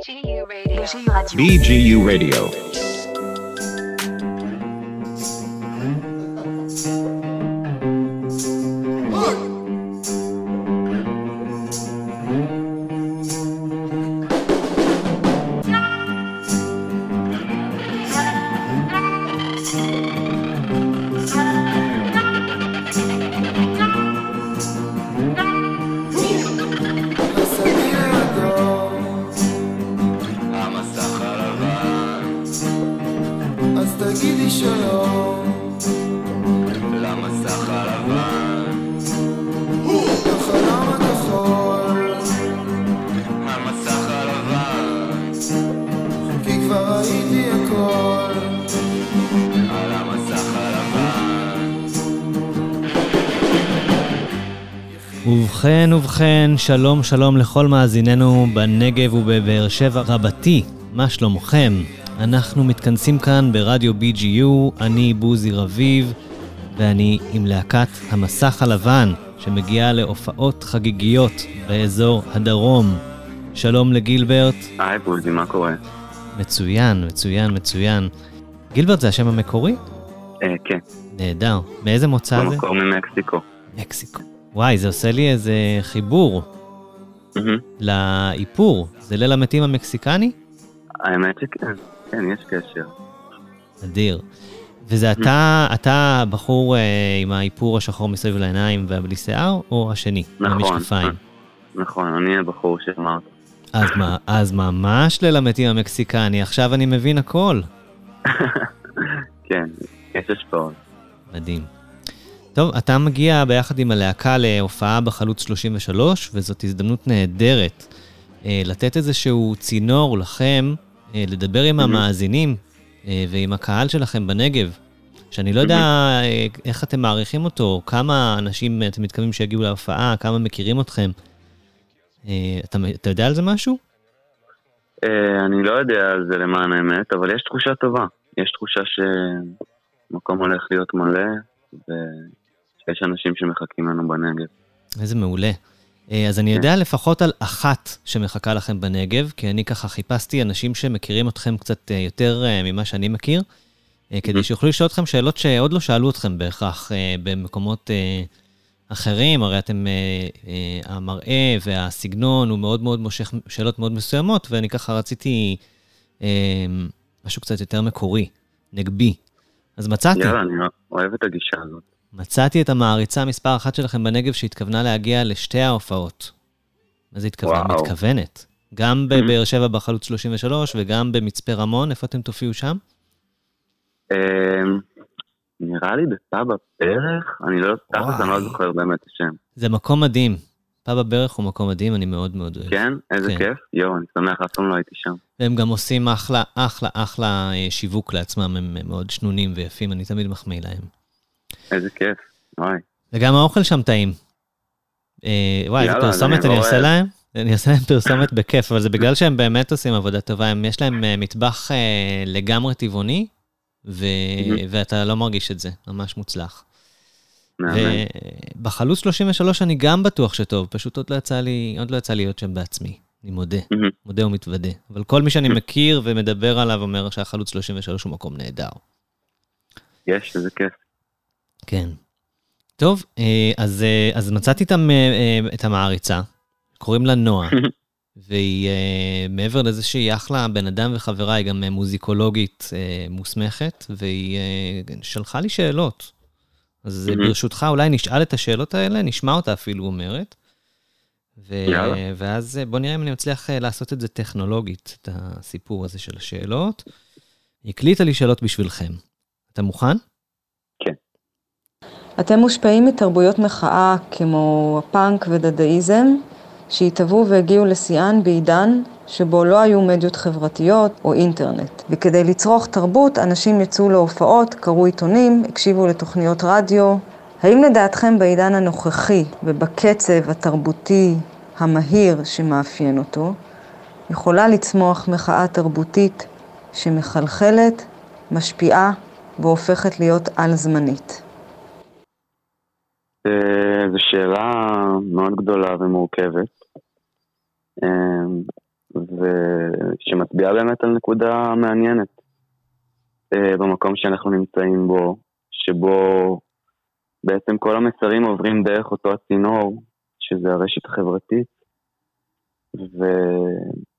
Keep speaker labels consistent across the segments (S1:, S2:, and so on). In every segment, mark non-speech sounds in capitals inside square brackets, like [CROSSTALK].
S1: BGU Radio.
S2: BGU Radio.
S3: ובכן, ובכן, שלום שלום לכל מאזיננו בנגב ובבאר שבע רבתי, מה שלומכם? אנחנו מתכנסים כאן ברדיו BGU, אני בוזי רביב, ואני עם להקת המסך הלבן, שמגיעה להופעות חגיגיות באזור הדרום. שלום לגילברט,
S4: היי בוזי, מה קורה?
S3: מצוין, מצוין, מצוין. גילברט זה השם המקורי?
S4: אה, כן,
S3: נהדר. מאיזה מוצא זה?
S4: במקור ממקסיקו.
S3: מקסיקו. וואי, זה עושה לי איזה חיבור
S4: מהמם.
S3: לאיפור. זה ליל המתים המקסיקני?
S4: האמת שכן, כן, יש קשר.
S3: אדיר. וזה אתה, אתה הבחור אה, עם האיפור השחור מסביב לעיניים והבלי שיער, או השני?
S4: נכון.
S3: המשקפיים.
S4: נכון, אני הבחור שאמרת.
S3: אז, מה, אז ממש ליל המתים המקסיקני, עכשיו אני מבין הכל. [LAUGHS]
S4: כן, יש השפעות.
S3: מדהים. טוב, אתה מגיע ביחד עם הלהקה להופעה בחלוץ 33, וזאת הזדמנות נהדרת אה, לתת איזשהו צינור לכם, אה, לדבר עם המאזינים אה, ועם הקהל שלכם בנגב, שאני לא יודע אה, איך אתם מעריכים אותו, כמה אנשים אתם מתכוונים שיגיעו להופעה, כמה מכירים אתכם. אה, אתה, אתה יודע על זה משהו?
S4: אה, אני לא יודע על זה למען האמת, אבל יש תחושה טובה. יש תחושה שמקום הולך להיות מלא, ושיש אנשים שמחכים לנו בנגב.
S3: איזה מעולה. אה, אז אני יודע לפחות על אחת שמחכה לכם בנגב, כי אני ככה חיפשתי אנשים שמכירים אתכם קצת אה, יותר אה, ממה שאני מכיר, כדי שיוכלו לשאול אתכם שאלות שעוד לא שאלו אתכם בהכרח במקומות אחרים, הרי אתם, אה, אה, המראה והסגנון הוא מאוד מאוד מושך שאלות מאוד מסוימות, ואני ככה רציתי משהו קצת יותר מקורי, נגבי. אז מצאתי.
S4: יאללה, אני אוהב את הגישה הזאת.
S3: מצאתי את המעריצה מספר אחת שלכם בנגב שהתכוונה להגיע לשתי ההופעות. מה זה התכוונה?
S4: וואו.
S3: מתכוונת. גם בבאר שבע בחלוץ 33 וגם במצפה רמון, איפה אתם תופיעו שם?
S4: אה, נראה לי בפאב הפרח, אני לא, תכלס אני לא. זוכר באמת את השם.
S3: זה מקום מדהים. פאב הברך הוא מקום מדהים, אני מאוד מאוד אוהב.
S4: כן? איזה
S3: כן.
S4: כיף. יואו, אני שמח, אף פעם לא הייתי שם.
S3: והם גם עושים אחלה, אחלה, אחלה אה, שיווק לעצמם, הם מאוד שנונים ויפים, אני תמיד מחמיא להם.
S4: איזה כיף. וואי.
S3: וגם האוכל שם טעים. אה, וואי, איזה פרסומת
S4: אני
S3: עושה. להם? אני עושה להם פרסומת בכיף, אבל זה בגלל שהם באמת עושים עבודה טובה, הם, יש להם אה, מטבח אה, לגמרי טבעוני, ו... ואתה לא מרגיש את זה, ממש מוצלח.
S4: מהמם.
S3: ובחלוץ 33 אני גם בטוח שטוב, פשוט עוד לא יצא לי, עוד לא יצא להיות שם בעצמי, אני מודה. מודה ומתוודה. אבל כל מי שאני מכיר ומדבר עליו אומר שהחלוץ 33 הוא מקום נהדר.
S4: יש, איזה כיף.
S3: כן. טוב, אה, אז, אה, אז מצאתי את, אה, את המעריצה, קוראים לה נועה, [LAUGHS] והיא מעבר לזה שהיא אחלה בן אדם וחברה, היא גם מוזיקולוגית מוסמכת, והיא שלחה לי שאלות. אז. ברשותך, אולי נשאל את השאלות האלה, נשמע אותה אפילו אומרת. ו...
S4: יאללה.
S3: ואז בוא נראה אם אני מצליח לעשות את זה טכנולוגית, את הסיפור הזה של השאלות. הקליטה לי שאלות בשבילכם. אתה מוכן?
S5: אתם מושפעים מתרבויות מחאה כמו הפאנק ודדאיזם, שהתהוו והגיעו לשיאן בעידן שבו לא היו מדיות חברתיות או אינטרנט. וכדי לצרוך תרבות, אנשים יצאו להופעות, קראו עיתונים, הקשיבו לתוכניות רדיו. האם לדעתכם בעידן הנוכחי ובקצב התרבותי המהיר שמאפיין אותו, יכולה לצמוח מחאה תרבותית שמחלחלת, משפיעה והופכת להיות על-זמנית?
S4: שאלה מאוד גדולה ומורכבת. אה, ושמצביעה באמת על נקודה מעניינת אה, במקום שאנחנו נמצאים בו, שבו בעצם כל המסרים עוברים דרך אותו הצינור, שזה הרשת החברתית, וזה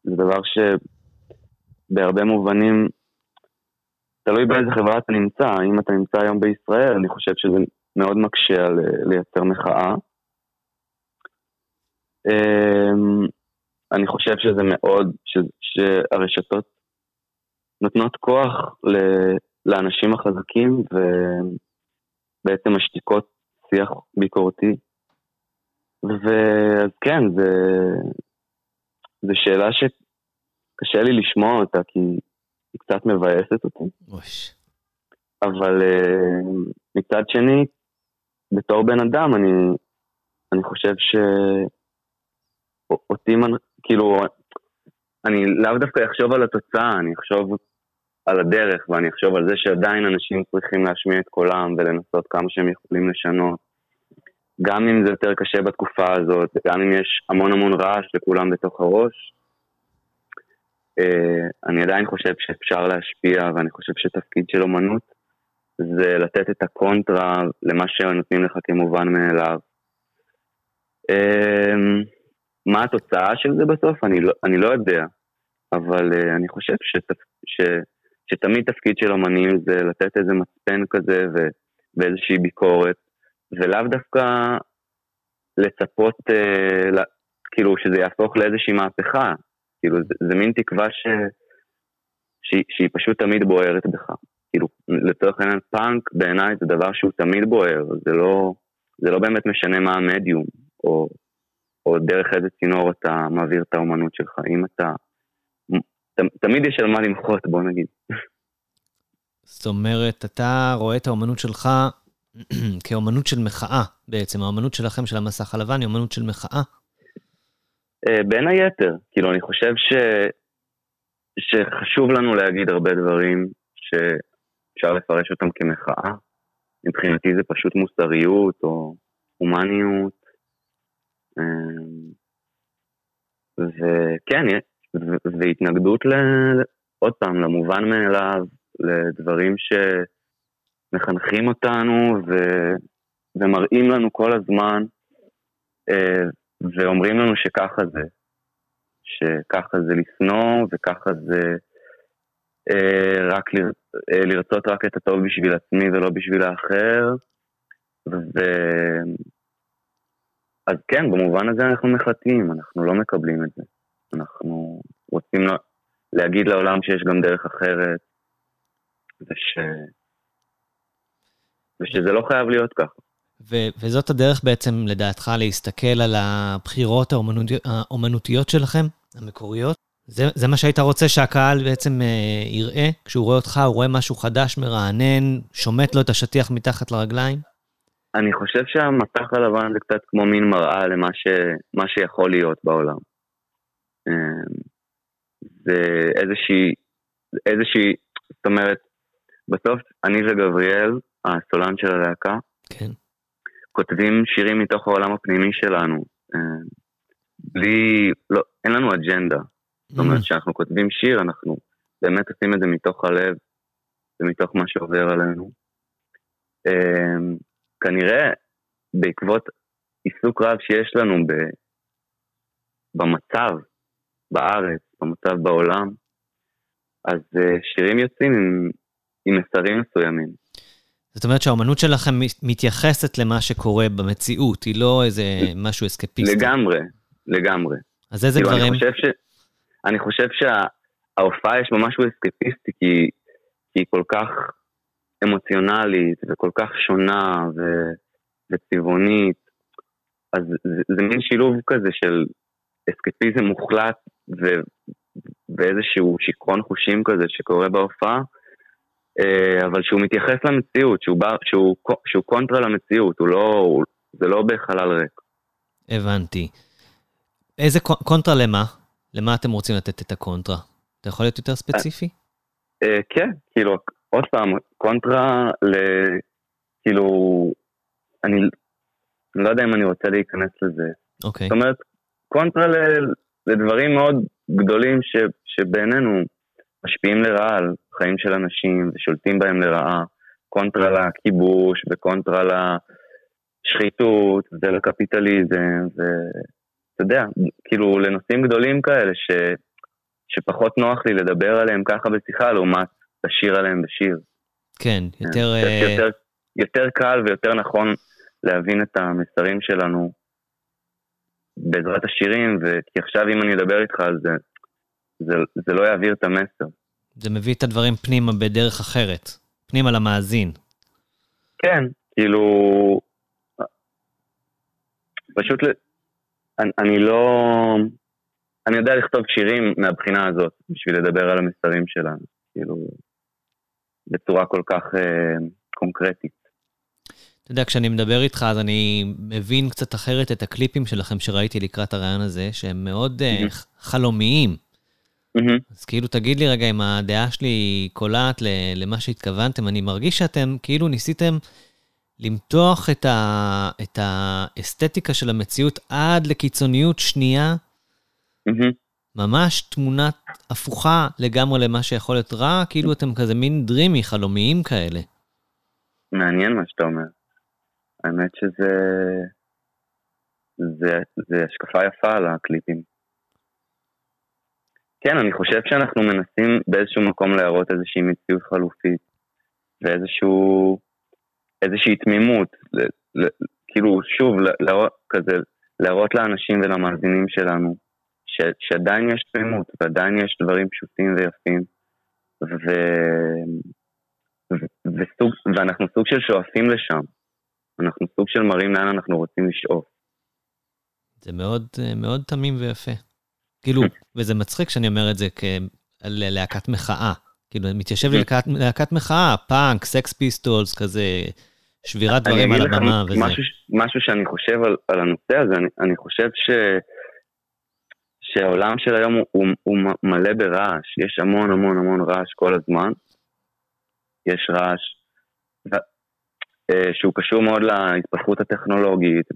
S4: דבר שבהרבה מובנים תלוי באיזה חברה אתה נמצא. אם אתה נמצא היום בישראל, אני חושב שזה מאוד מקשה על אה, לייצר מחאה. אמ, אני חושב שזה מאוד, ש, שהרשתות נותנות כוח ל, לאנשים החזקים ובעצם משתיקות שיח ביקורתי. ואז כן, זו שאלה שקשה לי לשמוע אותה, כי היא קצת מבאסת אותי.
S3: אוש.
S4: אבל uh, מצד שני, בתור בן אדם, אני, אני חושב שאותי, כאילו, אני לאו דווקא אחשוב על התוצאה, אני אחשוב על הדרך, ואני אחשוב על זה שעדיין אנשים צריכים להשמיע את קולם ולנסות כמה שהם יכולים לשנות. גם אם זה יותר קשה בתקופה הזאת, גם אם יש המון המון רעש לכולם בתוך הראש, אה, אני עדיין חושב שאפשר להשפיע, ואני חושב שתפקיד של אומנות זה לתת את הקונטרה למה שנותנים לך כמובן מאליו. אה, מה התוצאה של זה בסוף? אני לא, אני לא יודע, אבל uh, אני חושב שת, ש, שתמיד תפקיד של אומנים זה לתת איזה מצפן כזה ו, ואיזושהי ביקורת, ולאו דווקא לצפות, uh, כאילו, שזה יהפוך לאיזושהי מהפכה. כאילו, זה, זה מין תקווה ש, שהיא, שהיא פשוט תמיד בוערת בך. כאילו, לצורך העניין פאנק בעיניי זה דבר שהוא תמיד בוער, זה לא, זה לא באמת משנה מה המדיום, או, או דרך איזה צינור אתה מעביר את האומנות שלך. אם אתה... ת, תמיד יש על מה למחות, בוא נגיד.
S3: זאת אומרת, אתה רואה את האומנות שלך [CLEARS THROAT] כאומנות של מחאה בעצם, האומנות שלכם, של המסך הלבן, היא אומנות של מחאה.
S4: Uh, בין היתר, כאילו, אני חושב ש... שחשוב לנו להגיד הרבה דברים שאפשר לפרש אותם כמחאה. מבחינתי זה פשוט מוסריות או הומניות. Uh, וכן, והתנגדות, ל... עוד פעם, למובן מאליו, לדברים שמחנכים אותנו ו... ומראים לנו כל הזמן, אה, ואומרים לנו שככה זה, שככה זה לשנוא וככה זה אה, רק ל... אה, לרצות רק את הטוב בשביל עצמי ולא בשביל האחר. ו... אז כן, במובן הזה אנחנו מחטאים, אנחנו לא מקבלים את זה. אנחנו רוצים להגיד לעולם שיש גם דרך אחרת, וש... ושזה לא חייב להיות ככה.
S3: ו- וזאת הדרך בעצם, לדעתך, להסתכל על הבחירות האומנותיות, האומנותיות שלכם, המקוריות? זה, זה מה שהיית רוצה שהקהל בעצם אה, יראה? כשהוא רואה אותך, הוא רואה משהו חדש, מרענן, שומט לו את השטיח מתחת לרגליים?
S4: אני חושב שהמסך הלבן זה קצת כמו מין מראה למה ש, מה שיכול להיות בעולם. אמ, זה איזושהי, איזושהי, זאת אומרת, בסוף אני וגבריאל, הסולן של הלהקה,
S3: כן.
S4: כותבים שירים מתוך העולם הפנימי שלנו. אמ, בלי, לא, אין לנו אג'נדה. זאת אומרת,
S3: Mm.
S4: כשאנחנו כותבים שיר, אנחנו באמת עושים את זה מתוך הלב ומתוך מה שעובר עלינו. אמ, כנראה בעקבות עיסוק רב שיש לנו ב, במצב בארץ, במצב בעולם, אז אה, שירים יוצאים עם, עם מסרים מסוימים.
S3: זאת אומרת שהאומנות שלכם מת- מתייחסת למה שקורה במציאות, היא לא איזה משהו אסקפיסטי.
S4: לגמרי, לגמרי.
S3: אז איזה
S4: כאילו,
S3: דברים?
S4: אני חושב, ש... אני חושב שההופעה יש בה משהו אסקפיסטי, כי... כי היא כל כך אמוציונלית וכל כך שונה ו... וצבעונית. אז זה, זה מין שילוב כזה של אסקפיזם מוחלט ו... ואיזשהו שיכרון חושים כזה שקורה בהופעה, אה, אבל שהוא מתייחס למציאות, שהוא, בא... שהוא... שהוא קונטרה למציאות, הוא לא... הוא... זה לא בחלל ריק.
S3: הבנתי. איזה קונ- קונטרה למה? למה אתם רוצים לתת את הקונטרה? אתה יכול להיות יותר ספציפי?
S4: אה, כן, כאילו, עוד פעם, קונטרה ל... כאילו, אני לא יודע אם אני רוצה להיכנס לזה.
S3: אוקיי.
S4: זאת אומרת, קונטרה ל... לדברים מאוד גדולים ש, שבעינינו משפיעים לרעה על חיים של אנשים ושולטים בהם לרעה, קונטרה לכיבוש וקונטרה לשחיתות ולקפיטליזם, ואתה יודע, כאילו לנושאים גדולים כאלה ש, שפחות נוח לי לדבר עליהם ככה בשיחה לעומת לשיר עליהם בשיר.
S3: כן, יותר...
S4: כן,
S3: אה,
S4: יותר, יותר קל ויותר נכון להבין את המסרים שלנו בעזרת השירים, וכי עכשיו אם אני אדבר איתך על זה, זה, זה לא יעביר את המסר.
S3: זה מביא את הדברים פנימה בדרך אחרת. פנימה למאזין.
S4: כן, כאילו... פשוט, אני, אני לא... אני יודע לכתוב שירים מהבחינה הזאת, בשביל לדבר על המסרים שלנו, כאילו, בצורה כל כך אה, קונקרטית.
S3: אתה יודע, כשאני מדבר איתך, אז אני מבין קצת אחרת את הקליפים שלכם שראיתי לקראת הרעיון הזה, שהם מאוד אה,
S4: מהמם.
S3: חלומיים.
S4: מהמם.
S3: אז כאילו, תגיד לי רגע אם הדעה שלי קולעת למה שהתכוונתם. אני מרגיש שאתם כאילו ניסיתם למתוח את, ה- את האסתטיקה של המציאות עד לקיצוניות שנייה,
S4: מהמם.
S3: ממש תמונה הפוכה לגמרי למה שיכול להיות רע, כאילו אתם כזה מין דרימי, חלומיים כאלה.
S4: מעניין מה שאתה אומר. האמת שזה... זה, זה השקפה יפה על הקליפים. כן, אני חושב שאנחנו מנסים באיזשהו מקום להראות איזושהי מציאות חלופית, ואיזשהו... איזושהי תמימות, ל, ל, כאילו, שוב, ל- להראות, כזה, להראות לאנשים ולמאזינים שלנו ש, שעדיין יש תמימות, ועדיין יש דברים פשוטים ויפים, ו... ו- וסוג, ואנחנו סוג של שואפים לשם. אנחנו סוג של מראים לאן אנחנו רוצים לשאוף.
S3: זה מאוד, מאוד תמים ויפה. כאילו, [LAUGHS] וזה מצחיק שאני אומר את זה כלהקת מחאה. כאילו, מתיישב לי להקת, להקת מחאה, פאנק, סקס פיסטולס, כזה, שבירת דברים על הבמה וזה.
S4: משהו, משהו שאני חושב על, על הנושא הזה, אני, אני חושב ש, שהעולם של היום הוא, הוא, הוא מלא ברעש. יש המון המון המון רעש כל הזמן. יש רעש ו, אה, שהוא קשור מאוד להתפתחות הטכנולוגית,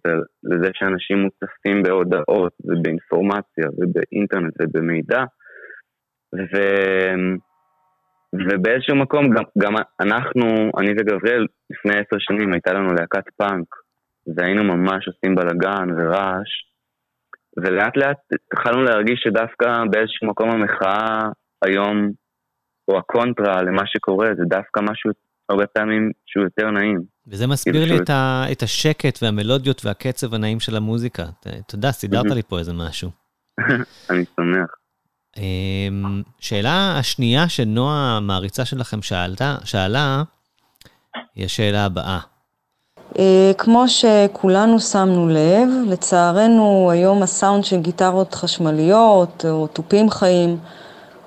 S4: לזה שאנשים מוצפים בהודעות ובאינפורמציה ובאינטרנט ובמידע. ו... ובאיזשהו מקום גם, גם אנחנו, אני וגבריאל, לפני עשר שנים הייתה לנו להקת פאנק, והיינו ממש עושים בלאגן ורעש, ולאט לאט התחלנו להרגיש שדווקא באיזשהו מקום המחאה היום, או הקונטרה למה שקורה, זה דווקא משהו הרבה פעמים שהוא יותר נעים.
S3: וזה מסביר
S4: כאילו
S3: לי את, ה, את השקט והמלודיות והקצב הנעים של המוזיקה. אתה יודע, סידרת. לי פה איזה משהו. [LAUGHS]
S4: אני שמח.
S3: אמ, שאלה השנייה שנועה, המעריצה שלכם, שאלתה, שאלה, היא השאלה הבאה.
S5: אה, כמו שכולנו שמנו לב, לצערנו היום הסאונד של גיטרות חשמליות או תופים חיים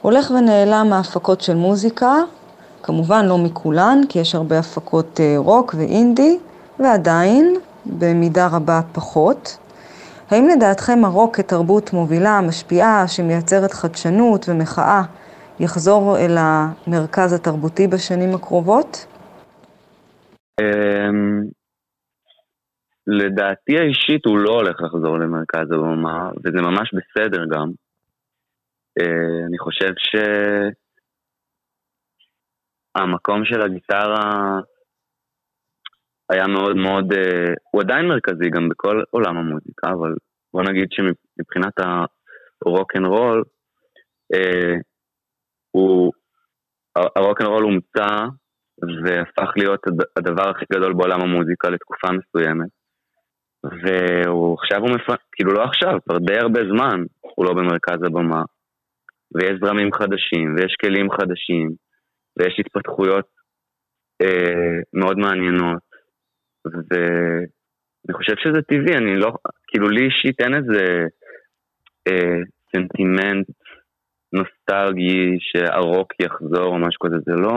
S5: הולך ונעלם מהפקות של מוזיקה, כמובן לא מכולן, כי יש הרבה הפקות אה, רוק ואינדי, ועדיין, במידה רבה פחות. האם לדעתכם הרוק כתרבות מובילה, משפיעה, שמייצרת חדשנות ומחאה, יחזור אל המרכז התרבותי בשנים הקרובות?
S4: אמ, לדעתי האישית הוא לא הולך לחזור למרכז הבמה, וזה ממש בסדר גם. אה, אני חושב שהמקום של הגיטרה היה מאוד מאוד, אה, הוא עדיין מרכזי גם בכל עולם המוזיקה, אבל בוא נגיד שמבחינת הרוק אנד רול, אה, הוא, רול הומצא והפך להיות הד- הדבר הכי גדול בעולם המוזיקה לתקופה מסוימת. והוא עכשיו הוא מפ... כאילו לא עכשיו, כבר די הרבה זמן הוא לא במרכז הבמה. ויש זרמים חדשים, ויש כלים חדשים, ויש התפתחויות אה, מאוד מעניינות. ואני חושב שזה טבעי, אני לא... כאילו לי אישית אין איזה אה, סנטימנט נוסטלגי שהרוק יחזור או משהו כזה, זה לא...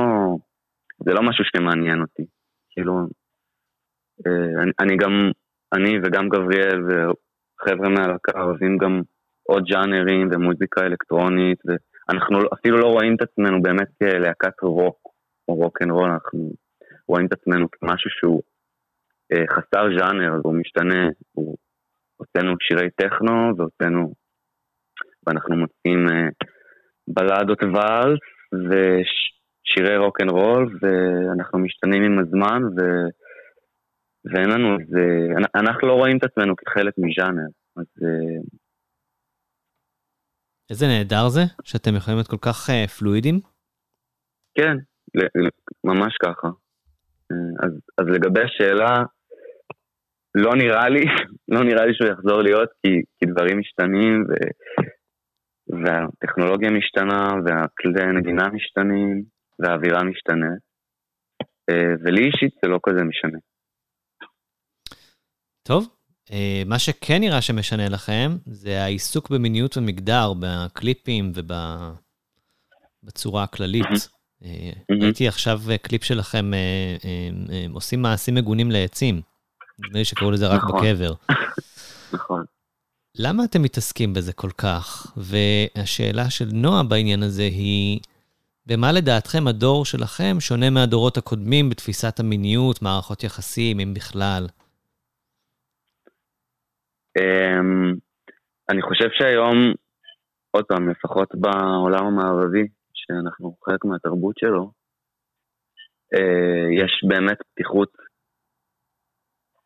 S4: זה לא משהו שמעניין אותי. כאילו, אה, אני, אני גם, אני וגם גבריאל וחבר'ה מהלהקה אוהבים גם עוד ג'אנרים ומוזיקה אלקטרונית, ואנחנו אפילו לא רואים את עצמנו באמת כלהקת רוק או רוק אנד רול, אנחנו רואים את עצמנו כמשהו שהוא חסר ז'אנר והוא משתנה, הוא, הוצאנו שירי טכנו והוצאנו ואנחנו מוצאים אה, בלדות ואלס ושירי רוק אנד רול, ואנחנו משתנים עם הזמן, ו... ואין לנו איזה... אנ- אנחנו לא רואים את עצמנו כחלק מז'אנר, אז אה,
S3: איזה נהדר זה, שאתם יכולים להיות כל כך אה, פלואידים.
S4: כן, ממש ככה. אה, אז, אז לגבי השאלה, לא נראה לי, [LAUGHS] לא נראה לי שהוא יחזור להיות, כי, כי דברים משתנים, ו, והטכנולוגיה משתנה, והכלי נגינה משתנים, והאווירה משתנה. אה, ולי אישית זה לא כזה משנה.
S3: טוב, אה, מה שכן נראה שמשנה לכם, זה העיסוק במיניות ומגדר, בקליפים ובצורה הכללית. אה,
S4: מהמם.
S3: ראיתי עכשיו אה, קליפ שלכם, אה, אה, אה, עושים מעשים מגונים לעצים. נדמה לי שקראו לזה רק
S4: נכון.
S3: בקבר. [LAUGHS]
S4: נכון.
S3: למה אתם מתעסקים בזה כל כך? והשאלה של נועה בעניין הזה היא, במה לדעתכם הדור שלכם שונה מהדורות הקודמים בתפיסת המיניות, מערכות יחסים, אם בכלל?
S4: אמ, אני חושב שהיום, עוד פעם, לפחות בעולם המערבי, שאנחנו חלק מהתרבות שלו, אה, יש באמת פתיחות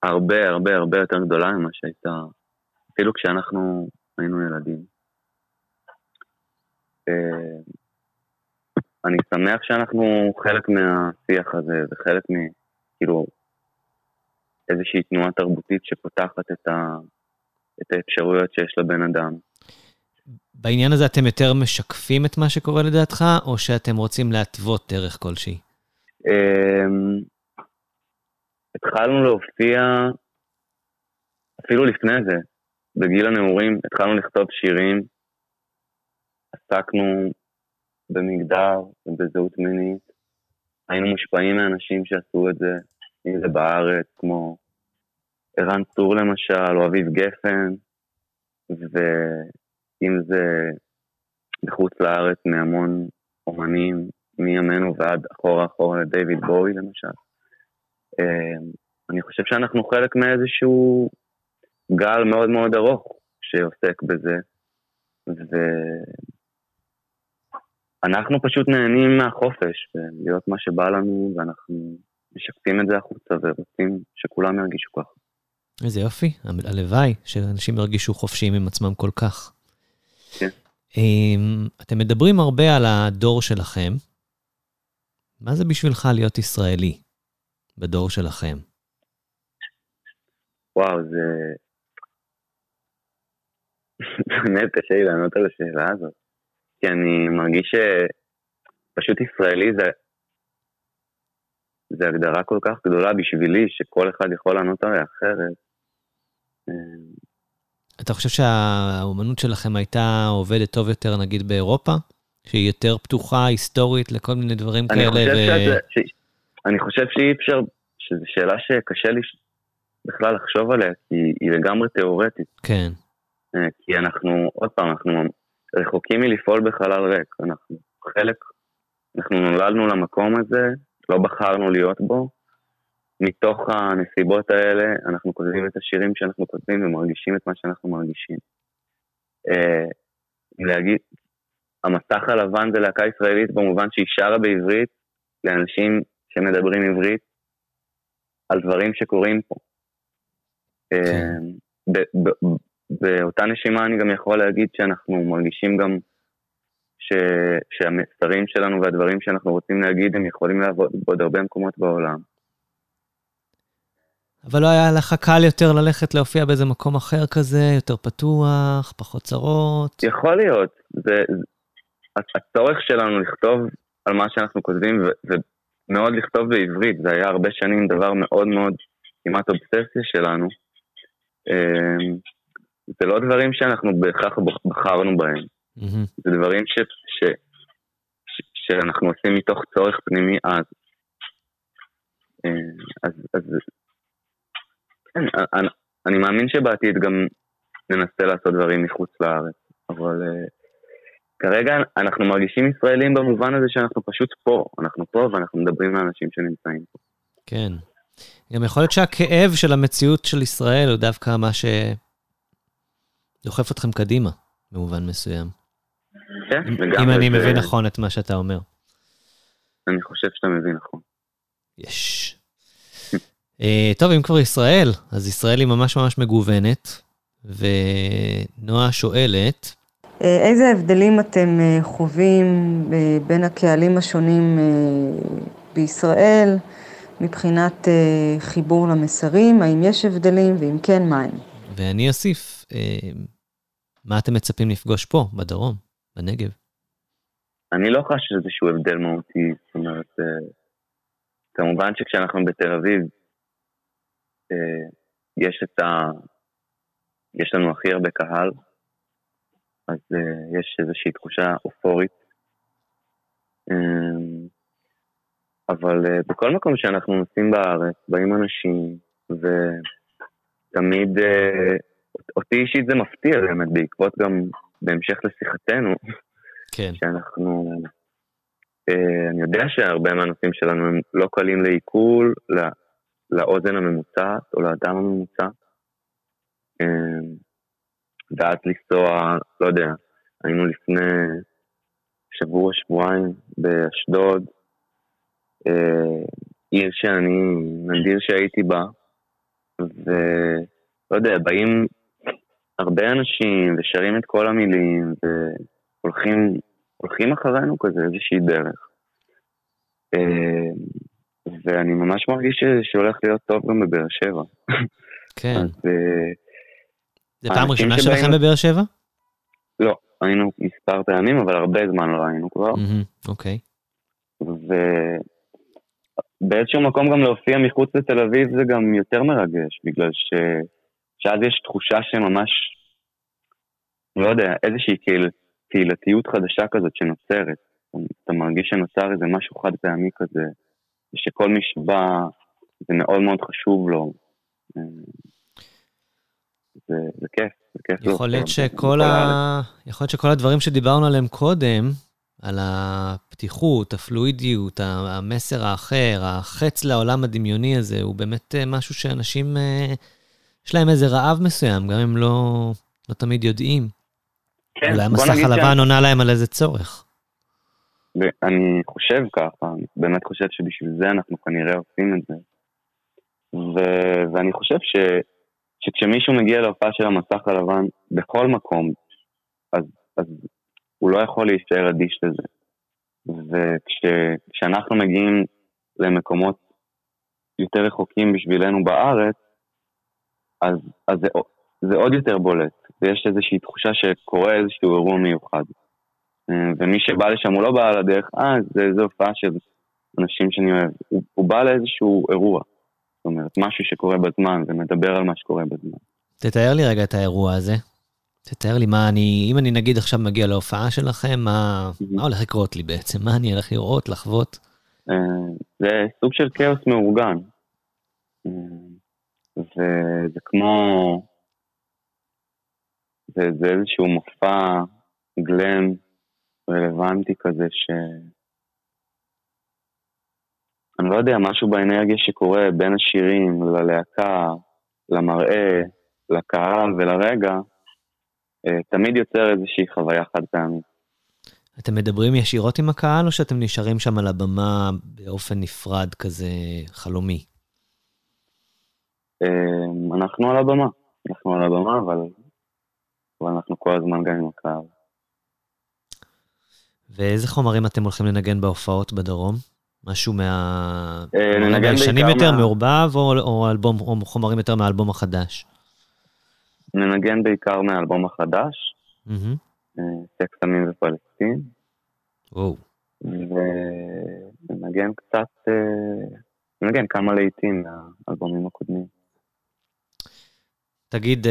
S4: הרבה הרבה הרבה יותר גדולה ממה שהייתה, אפילו כשאנחנו היינו ילדים. אה, אני שמח שאנחנו חלק מהשיח הזה, וחלק מ... כאילו, איזושהי תנועה תרבותית שפותחת את, ה, את האפשרויות שיש לבן אדם.
S3: בעניין הזה אתם יותר משקפים את מה שקורה לדעתך, או שאתם רוצים להתוות דרך כלשהי?
S4: התחלנו להופיע, אפילו לפני זה, בגיל הנעורים, התחלנו לכתוב שירים, עסקנו במגדר ובזהות מינית, היינו מושפעים מאנשים שעשו את זה, אם זה בארץ, כמו ערן צור למשל, או אביב גפן, ואם זה בחוץ לארץ מהמון אומנים, מימינו ועד אחורה אחורה לדיוויד בואי למשל. אה, אני חושב שאנחנו חלק מאיזשהו גל מאוד מאוד ארוך שעוסק בזה, ואנחנו פשוט נהנים מהחופש ולהיות מה שבא לנו, ואנחנו משקפים את זה החוצה ורוצים שכולם ירגישו ככה.
S3: איזה יופי, הלוואי שאנשים ירגישו חופשיים עם עצמם כל כך.
S4: כן.
S3: אמ, אתם מדברים הרבה על הדור שלכם. מה זה בשבילך להיות ישראלי בדור שלכם?
S4: וואו, זה... באמת קשה לי לענות על השאלה הזאת. כי אני מרגיש שפשוט ישראלי זה... זה הגדרה כל כך גדולה בשבילי, שכל אחד יכול לענות עליה אחרת. אה,
S3: אתה חושב שהאומנות שלכם הייתה עובדת טוב יותר, נגיד, באירופה? שהיא יותר פתוחה, היסטורית, לכל מיני דברים
S4: אני
S3: כאלה?
S4: חושב,
S3: ו-
S4: שזה. אני חושב שאי אפשר, שזו שאלה שקשה לי בכלל לחשוב עליה, כי היא לגמרי תיאורטית.
S3: כן.
S4: אה, כי אנחנו, עוד פעם, אנחנו רחוקים מלפעול בחלל ריק. אנחנו חלק, אנחנו נולדנו למקום הזה, לא בחרנו להיות בו. מתוך הנסיבות האלה, אנחנו כותבים את השירים שאנחנו כותבים ומרגישים את מה שאנחנו מרגישים. אה, להגיד, המסך הלבן זה להקה ישראלית במובן שהיא שרה בעברית לאנשים שמדברים עברית על דברים שקורים פה. ב- ב- באותה נשימה אני גם יכול להגיד שאנחנו מרגישים גם ש... שהמסרים שלנו והדברים שאנחנו רוצים להגיד הם יכולים לעבוד בעוד הרבה מקומות בעולם.
S3: אבל לא היה לך קל יותר ללכת להופיע באיזה מקום אחר כזה, יותר פתוח, פחות צרות?
S4: יכול להיות, זה, הצורך שלנו לכתוב על מה שאנחנו כותבים ו... ומאוד לכתוב בעברית, זה היה הרבה שנים דבר מאוד מאוד כמעט אובססיה שלנו. אמ, זה לא דברים שאנחנו בהכרח בחרנו בהם. זה דברים ש, ש, ש, שאנחנו עושים מתוך צורך פנימי אז. אה, אז, אז כן, אני, אני מאמין שבעתיד גם ננסה לעשות דברים מחוץ לארץ, אבל uh, כרגע אנחנו מרגישים ישראלים במובן הזה שאנחנו פשוט פה, אנחנו פה ואנחנו מדברים לאנשים שנמצאים פה.
S3: כן. גם יכול להיות שהכאב של המציאות של ישראל הוא דווקא מה שדוחף אתכם קדימה, במובן מסוים.
S4: כן,
S3: אם-
S4: לגמרי.
S3: אם אני מבין נכון את מה שאתה אומר.
S4: אני חושב שאתה מבין נכון.
S3: יש. אה, טוב, אם כבר ישראל, אז ישראל היא ממש ממש מגוונת, ונועה שואלת,
S5: איזה הבדלים אתם אה, חווים אה, בין הקהלים השונים אה, בישראל מבחינת אה, חיבור למסרים? האם יש הבדלים, ואם כן, מה הם?
S3: ואני אוסיף, אה, מה אתם מצפים לפגוש פה, בדרום, בנגב?
S4: אני לא חש איזשהו הבדל מהותי, זאת אומרת, אה, כמובן שכשאנחנו בתל אביב, אה, יש את ה... יש לנו הכי הרבה קהל, אז אה, יש איזושהי תחושה אופורית. אה, אבל אה, בכל מקום שאנחנו נוסעים בארץ, באים אנשים, ותמיד, אה, אותי אישית זה מפתיע באמת, בעקבות גם, בהמשך לשיחתנו,
S3: כן,
S4: שאנחנו... אה, אני יודע שהרבה מהנושאים שלנו הם לא קלים לעיכול, לא- לאוזן הממוצעת או לאדם הממוצע. אה, ואז לנסוע, לא יודע, היינו לפני שבוע, שבועיים באשדוד, אה, עיר שאני נדיר שהייתי בה, ולא יודע, באים הרבה אנשים ושרים את כל המילים, והולכים הולכים אחרינו כזה איזושהי דרך. אה, ואני ממש מרגיש שהולך להיות טוב גם בבאר שבע.
S3: כן.
S4: אז אה,
S3: זה פעם ראשונה שלכם בבאר שבע?
S4: לא, היינו מספר פעמים, אבל הרבה זמן לא היינו כבר.
S3: אוקיי.
S4: ובאיזשהו מקום גם להופיע מחוץ לתל אביב זה גם יותר מרגש, בגלל ש... שאז יש תחושה שממש, לא יודע, איזושהי קהיל... קהילתיות חדשה כזאת שנוצרת. אתה מרגיש שנוצר איזה משהו חד פעמי כזה, ושכל מי שבא, זה מאוד מאוד חשוב לו. זה, זה כיף, זה כיף.
S3: יכול להיות שכל
S4: הארץ.
S3: ה... יכול להיות שכל הדברים שדיברנו עליהם קודם, על הפתיחות, הפלואידיות, ה- המסר האחר, החץ לעולם הדמיוני הזה, הוא באמת אה, משהו שאנשים, אה, יש להם איזה רעב מסוים, גם אם לא, לא תמיד יודעים.
S4: כן,
S3: אולי המסך הלבן עונה להם על איזה צורך.
S4: אני חושב ככה, אני באמת חושב שבשביל זה אנחנו כנראה עושים את זה. ו- ואני חושב ש- שכשמישהו מגיע להופעה של המסך הלבן בכל מקום, אז, אז הוא לא יכול להישאר אדיש לזה. וכשאנחנו מגיעים למקומות יותר רחוקים בשבילנו בארץ, אז, אז זה, זה עוד יותר בולט, ויש איזושהי תחושה שקורה איזשהו אירוע מיוחד. ומי שבא לשם הוא לא בא על הדרך, אה, זה איזו הופעה של אנשים שאני אוהב. הוא, הוא בא לאיזשהו אירוע. זאת אומרת, משהו שקורה בזמן ומדבר על מה שקורה בזמן.
S3: תתאר לי רגע את האירוע הזה. תתאר לי מה אני, אם אני נגיד עכשיו מגיע להופעה שלכם, מה, מה הולך לקרות לי בעצם? מה אני הולך לראות, לחוות?
S4: אה, זה סוג של כאוס מאורגן. אה, וזה כמו... זה, זה איזשהו מופע גלם רלוונטי כזה ש... אני לא יודע, משהו באנרגיה שקורה בין השירים ללהקה, למראה, לקהל ולרגע, אה, תמיד יוצר איזושהי חוויה חד פעמית.
S3: אתם מדברים ישירות עם הקהל, או שאתם נשארים שם על הבמה באופן נפרד כזה חלומי?
S4: אה, אנחנו על הבמה, אנחנו על הבמה, אבל, אבל אנחנו כל הזמן גם עם הקהל.
S3: ואיזה חומרים אתם הולכים לנגן בהופעות בדרום? משהו מה...
S4: אה,
S3: חומרים
S4: ננגן
S3: הישנים
S4: בעיקר
S3: יותר,
S4: מה-
S3: מעורבב, או, או, אלבום, או חומרים יותר מהאלבום החדש?
S4: ננגן בעיקר מהאלבום החדש,
S3: מהמם.
S4: אה, סקס סמים ופלסטין,
S3: וואו.
S4: וננגן קצת, אה, ננגן כמה להיטים מהאלבומים הקודמים.
S3: תגיד,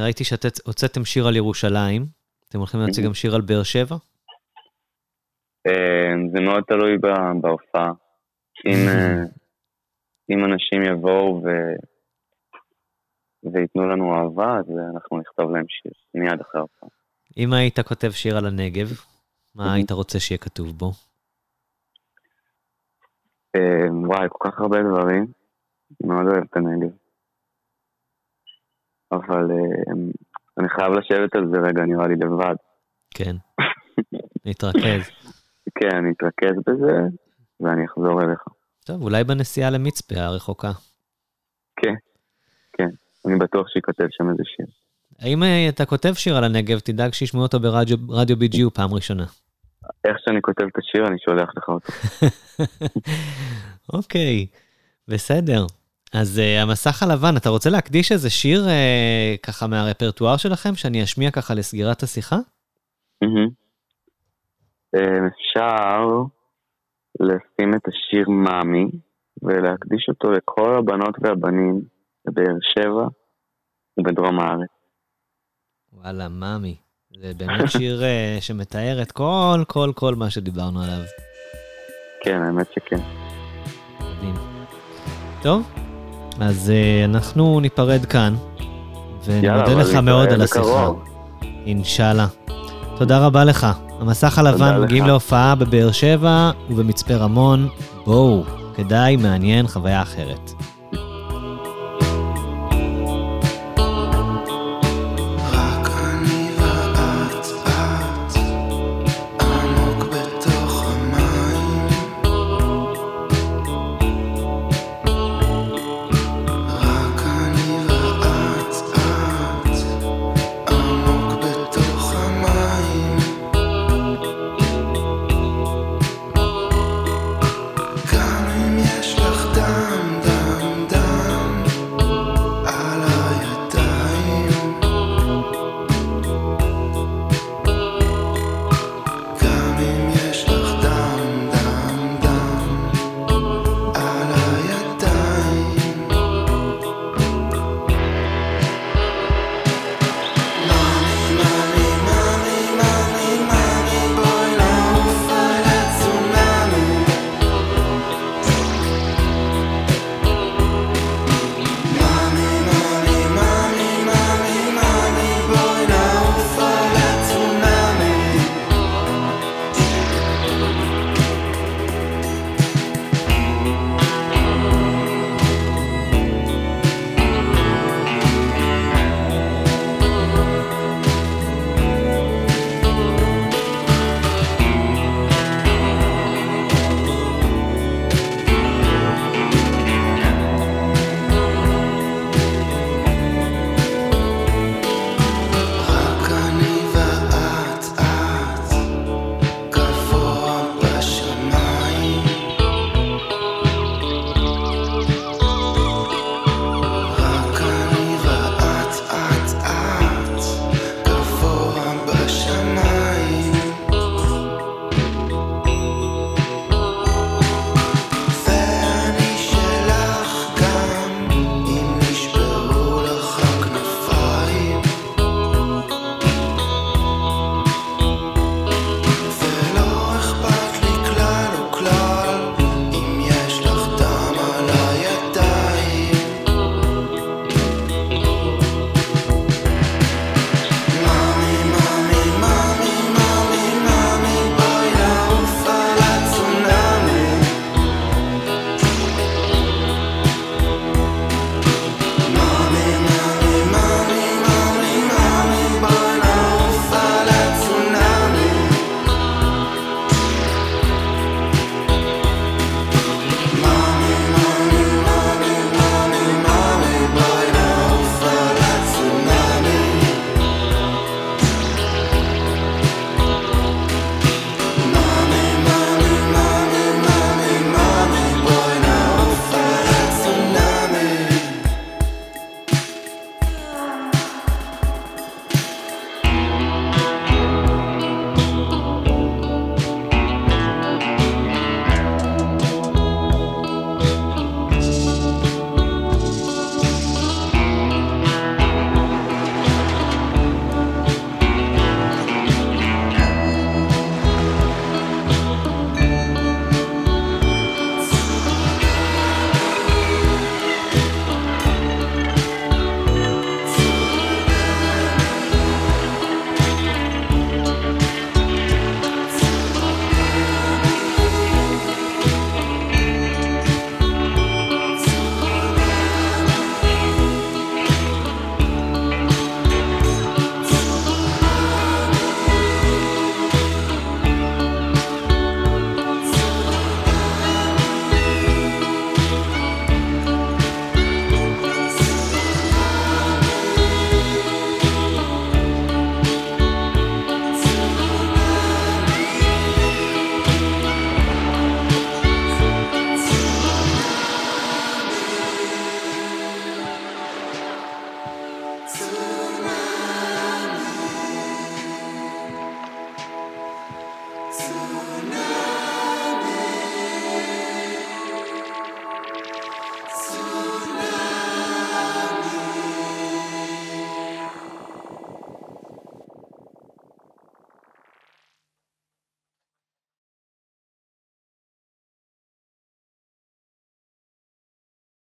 S3: ראיתי שהוצאתם שיר על ירושלים, אתם הולכים להוציא גם שיר על באר שבע?
S4: אה, זה מאוד תלוי בהופעה. אם, אה, אם אנשים יבואו ו... וייתנו לנו אהבה, אז אנחנו נכתוב להם שיר, מיד אחרי ההופעה.
S3: אם היית כותב שיר על הנגב, מה היית רוצה שיהיה כתוב בו?
S4: אה, וואי, כל כך הרבה דברים. מאוד אוהב את הנגב. אבל אה, אני חייב לשבת על זה רגע, נראה לי לבד.
S3: כן. להתרכז. [LAUGHS]
S4: כן, אני אתרכז בזה, ואני אחזור אליך.
S3: טוב, אולי בנסיעה למצפה הרחוקה.
S4: כן, כן. אני בטוח שייכתב שם איזה שיר.
S3: האם אה, אתה כותב שיר על הנגב, תדאג שישמעו אותו ברדיו רדיו BGU פעם ראשונה.
S4: איך שאני כותב את השיר, אני שולח לך אותו. [LAUGHS]
S3: אוקיי, בסדר. אז uh, המסך הלבן, אתה רוצה להקדיש איזה שיר uh, ככה מהרפרטואר שלכם, שאני אשמיע ככה לסגירת השיחה?
S4: מהמם. אה, אפשר לשים את השיר מאמי ולהקדיש אותו לכל הבנות והבנים בבאר שבע ובדרום הארץ.
S3: וואלה, מאמי. זה באמת [LAUGHS] שיר uh, שמתאר את כל, כל, כל מה שדיברנו עליו.
S4: כן, האמת שכן.
S3: מדהים. טוב, אז uh, אנחנו ניפרד כאן, ונודה לך מאוד על השיחה. אינשאללה. תודה רבה לך. המסך הלבן מגיעים. להופעה בבאר שבע ובמצפה רמון. בואו, כדאי, מעניין, חוויה אחרת.